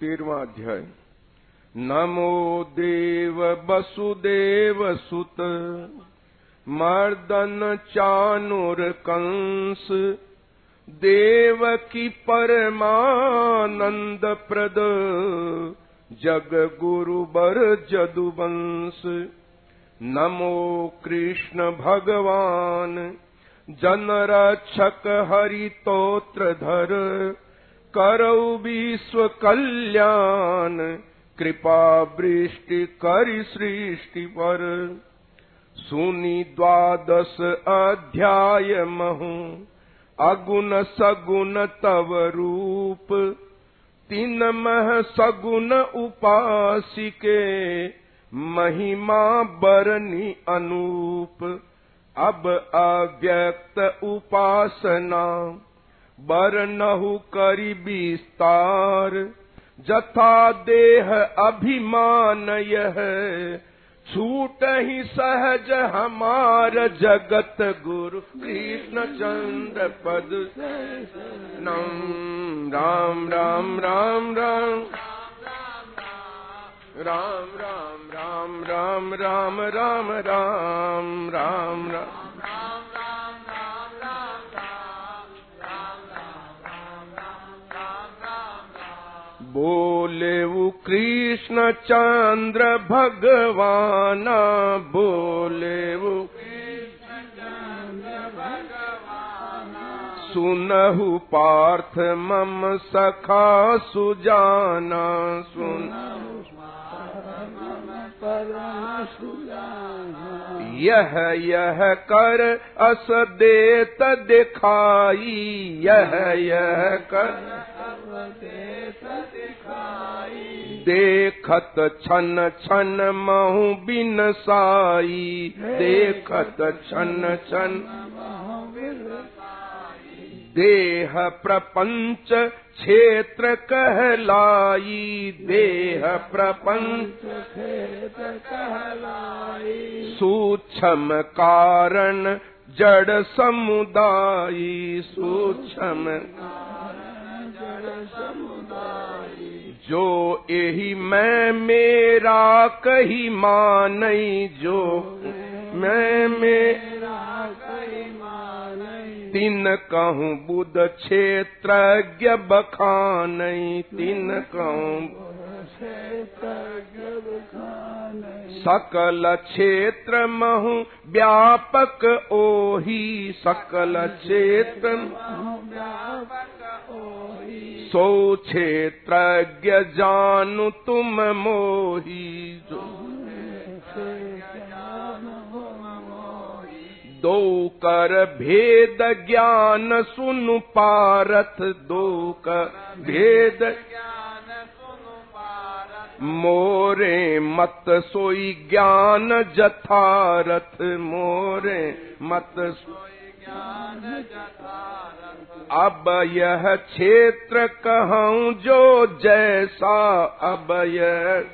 तेरवा अध्याय। नमो देव वसुदेव सुत, मर्दन चानुर कंस देव की परमानंद प्रद, जग गुरु बर जदुवंश नमो कृष्ण भगवान, जन रक्षक हरितोत्र धर करौ विश्व कल्याण, कृपा वृष्टि करि सृष्टि पर। सुनी द्वादश अध्याय महु, अगुण सगुण तव रूप। तीन मह सगुण उपासिके, महिमा बरनी अनूप अब अव्यक्त उपासना। करी विस्तार। जथा देह अभिमान यह छूट ही सहज हमार जगत गुरु कृष्ण चंद्र पद। नम राम राम राम राम। राम राम राम राम राम राम राम राम राम भो लु कृष्ण चन्द्र भगवान् भोले सुनह पार्थ मम सखा सु जान यह यह कर अस देत दिखाई यह यह कर देखत छन छन महु बिन साई देखत छन छन। देह प्रपंच क्षेत्र कहलाई देह प्रपंच क्षेत्र कहलाई सूक्ष्म कारण जड़ समुदायी सूक्ष्म जो यही मैं मेरा कही मानई जो मैं मेरा तिन कहूँ बुध क्षेत्रज्ञ बखानई तिन कहूँ सकल क्षेत्र महु व्यापक ओही सकल क्षेत्र सो क्षेत्रज्ञ जानु तुम मोही। जो दो कर भेद ज्ञान सुनु पारथ दो कर भेद मोरे मत सोई ज्ञान जथारथ मोरे मत अब यह क्षेत्र कहूँ जो जैसा अब यह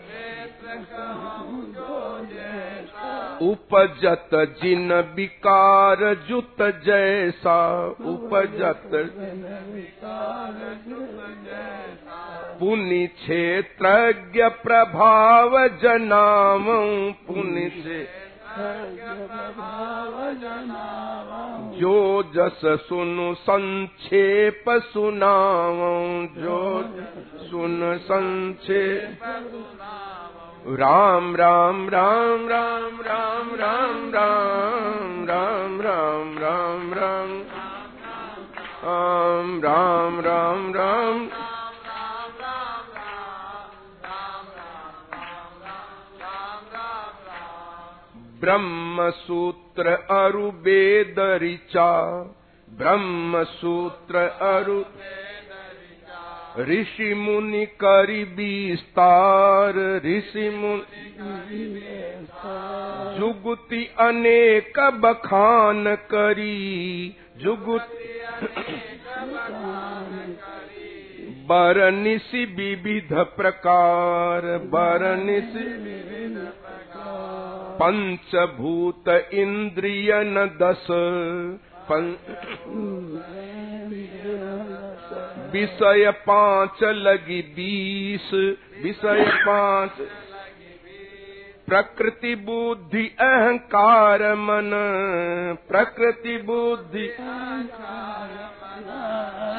उपजत जिन विकार जुत जैसा उपजत पुनि क्षेत्रज्ञ प्रभाव जनाम पुनि से जो जस सुनु संक्षेप सुनाव जो सुन संक्षेप राम राम राम राम राम राम राम राम राम राम राम राम राम राम राम ब्रह्म सूत्र अरु वेद ब्रह्म सूत्र अरु ऋषि मुनि करी विस्तार ऋषि मुनि जुगुति अनेक बखान करी जुगुति बरनिसि विविध प्रकार बरनिसि पंचभूत इंद्रियन दस विषय पांच लगी बीस। विषय पांच। प्रकृति बुद्धि अहंकार मन। प्रकृति बुद्धि।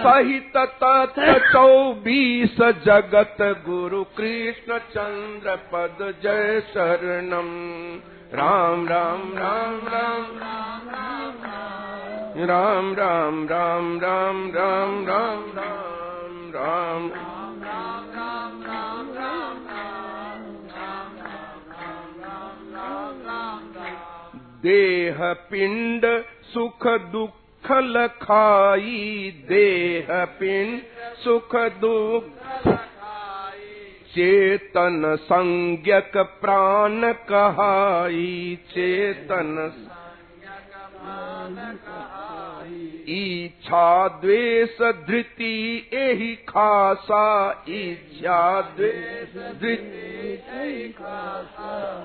सहित तत्व चौबीस जगत गुरु कृष्ण चंद्र पद जय शरणम। राम राम राम राम राम राम राम राम राम राम राम राम देह पिंड सुख दुख लखाई। देह पिंड सुख दुख प्राण कहाई। चेतन इच्छा द्वेष धृति एहि खासा इच्छा द्वेष धृति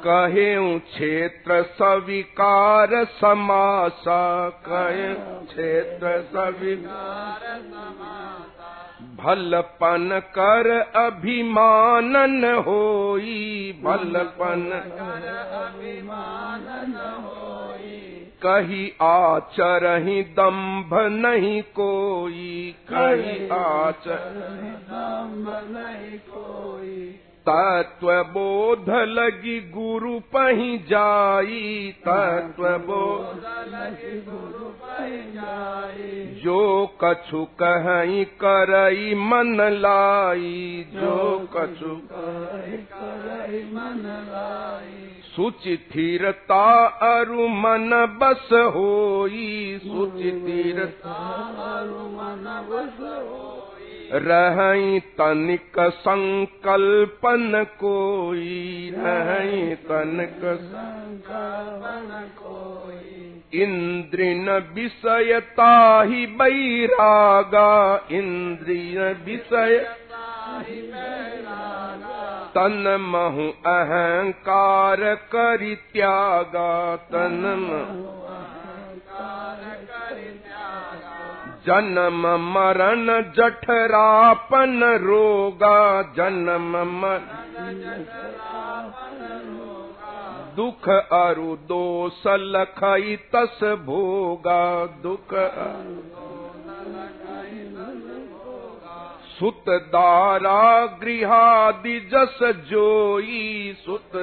कहे क्षेत्र सविकार समासा कहे क्षेत्र सविकार भलपन कर अभिमानन होई भलपन कही आचरही दम्भ नहीं कोई कही आचर दम्भ नहीं कोई। तत्व बोध लगी गुरु पही जाई तत्व बोध गुरु पही जाई। जो कछु कहीं करई मन लाई जो कछु सुचि अरु मन बस होई सुचि अरु मन बस होई रहई तनिक संकल्पन कोई रहई तनिक संकल्पन कोई इन्द्रिन विषयताहि बैरागा इन्द्रिय विषय तन महु अहंकार करि त्यागा तन जन्म मरण जठरापन रोगा। जन्म मरण दुख अरु दोष लखई तस भोगा। दुख सुत दारा गृहादि जस जोई सुत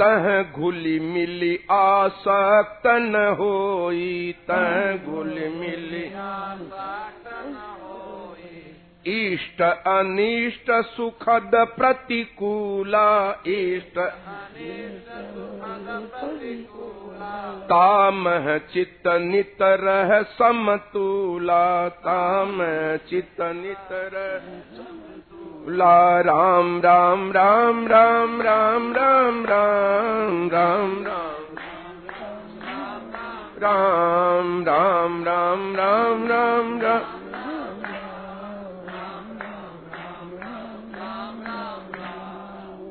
तह घुली मिली आसक्तन होई तह घुली मिली इष्ट अनिष्ट सुखद प्रतिकूला इष्ट ताम चित्त नितर समतूला ताम चित्त नितर ला राम राम राम राम राम राम राम राम राम राम राम राम राम राम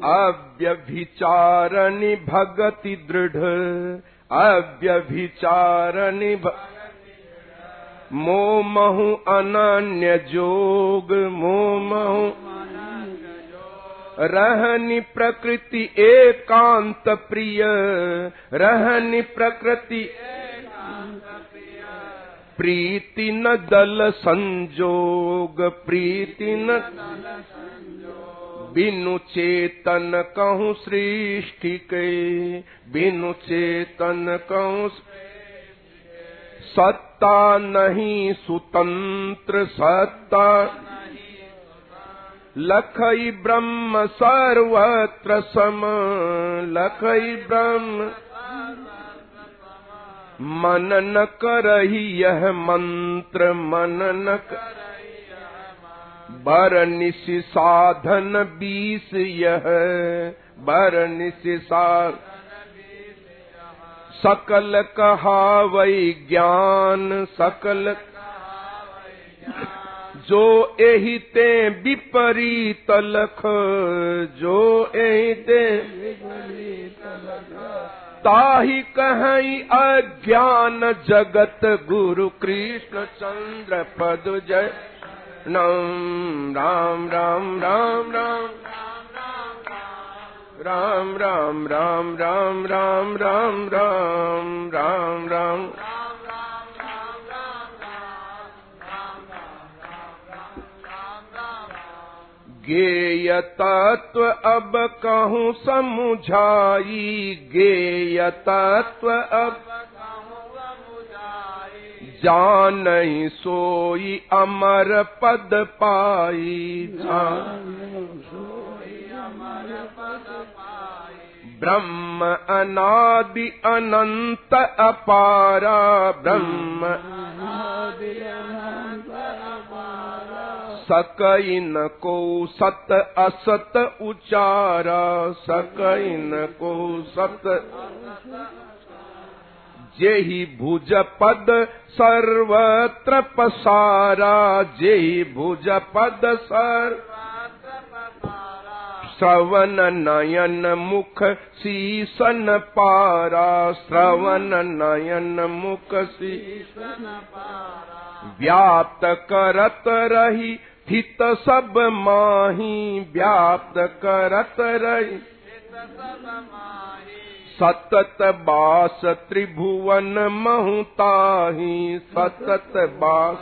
अव्यभिचारनि भगति दृढ़ अव्यभिचारनि मोमहु अनन्य जोग मोमहु रहनि प्रकृति एकांत प्रिय रहनि प्रकृति प्रीति न दल संजोग प्रीति न बिनु चेतन कहूँ सृष्टि के, बिनु चेतन कहूँ सत्ता नहीं सुतंत्र सत्ता। लखई ब्रह्म सर्वत्र सम, लखई ब्रह्म मन न करही यह मंत्र, मन न कर बर निशि साधन बीस यह बर निशि साधन सकल कहावई ज्ञान, सकल जो एहि ते विपरीत लख, जो एहि ते ताही कहीं अज्ञान जगत गुरु कृष्ण चंद्र पद जय। राम राम राम राम। राम राम राम राम राम राम राम राम राम। राम गेय तत्व अब कहूँ समुझाई गेय तत्व अब जान सोई अमर पद पाई ब्रह्म अनादि अनंत अपारा। ब्रह्म को सत असत उचारा। सकइन को सत जेहि भुज पद सर्वत्र पसारा जेहि भुज पद सर श्रवण नयन मुख सीसन पारा श्रवण नयन मुख सीसन व्याप्त करत रही स्थित सब माही व्याप्त करत रही सतत बास त्रिभुवन महुताही सतत बास।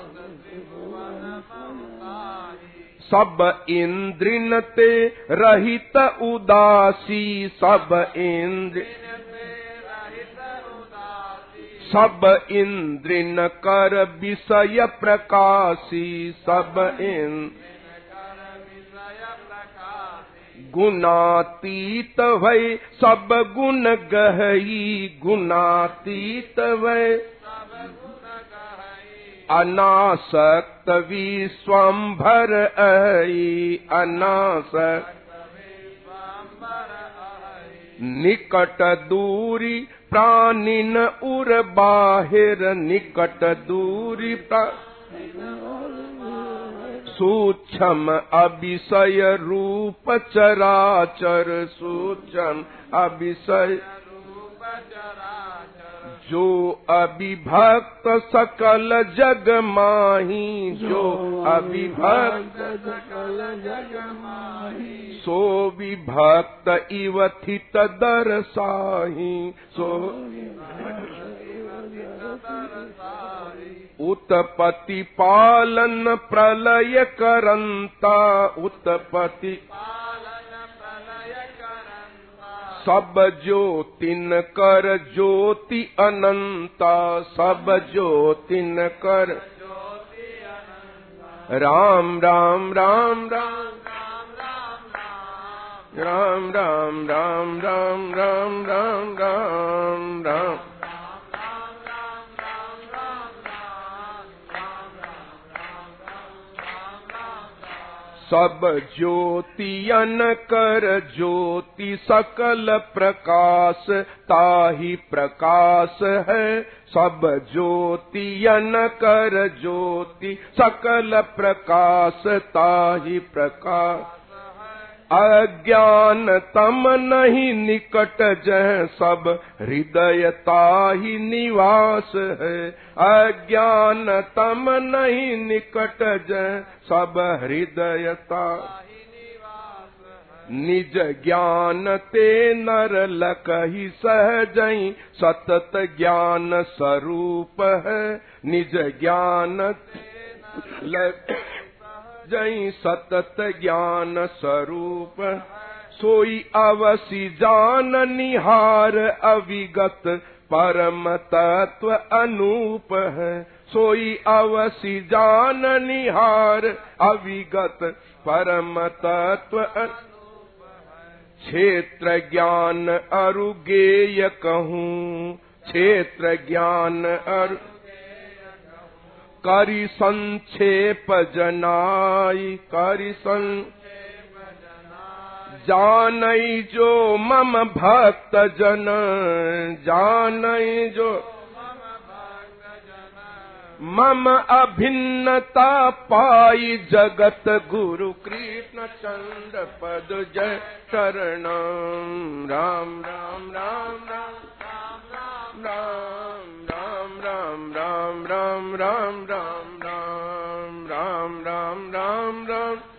सब इंद्रिन ते रहित उदासी सब इंद्र सब इंद्रिन कर विषय प्रकाशी सब इंद्र गुणातीत भय सब गुण गहई गुणातीत भय अनासक्त विश्वम्भर आई अनासक्त निकट दूरी प्राणिन उर बाहिर निकट दूरी सूक्ष्म अभिषय रूप चराचर सूक्ष्म अभिषय जो अभिभक्त सकल जग माही जो अभिभक्त सकल जग माही सो विभक्त इव थित दरसाही सो उत्पत्ति पालन प्रलय करंता उत्पत्ति सब ज्योतिन कर ज्योति अनंता सब ज्योतिन कर राम राम राम राम। राम राम राम राम राम राम राम राम। सब ज्योतियन कर ज्योति सकल प्रकाश, ताही प्रकाश है। सब ज्योतियन कर ज्योति सकल प्रकाश, ताही प्रकाश। अज्ञान तम नहीं निकट जह सब हृदय ताही निवास है। अज्ञान तम नहीं निकट जह सब हृदयता निज ज्ञान ते नर लकही सहजई सतत ज्ञान स्वरूप है। निज ज्ञान जई सतत ज्ञान स्वरूप सोई अवसी जान निहार अविगत परम तत्व अनूप है। सोई अवसी जान निहार अविगत परम तत्व क्षेत्र ज्ञान अरुगेय कहूँ क्षेत्र ज्ञान अरु करि करि सं जानई जो मम भक्त जन जानई जो मम अभिन्नता पायि जगत गुरु कृष्ण शरण पद जय शरण राम राम राम राम राम राम राम राम राम राम राम राम राम राम राम